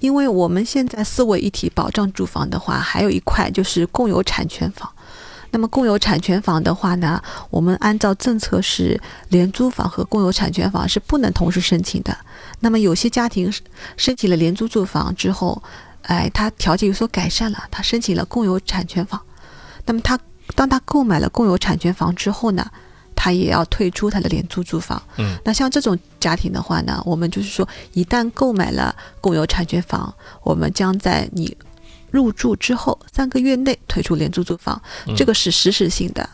因为我们现在四位一体保障住房的话，还有一块就是共有产权房。那么共有产权房的话呢，我们按照政策是廉租房和共有产权房是不能同时申请的。那么有些家庭申请了廉租住房之后，哎，他条件有所改善了，他申请了共有产权房。那么他当他购买了共有产权房之后呢，他也要退出他的廉租住房。嗯，那像这种家庭的话呢，我们就是说，一旦购买了共有产权房，我们将在你入住之后三个月内退出廉租住房，这个是实时性的。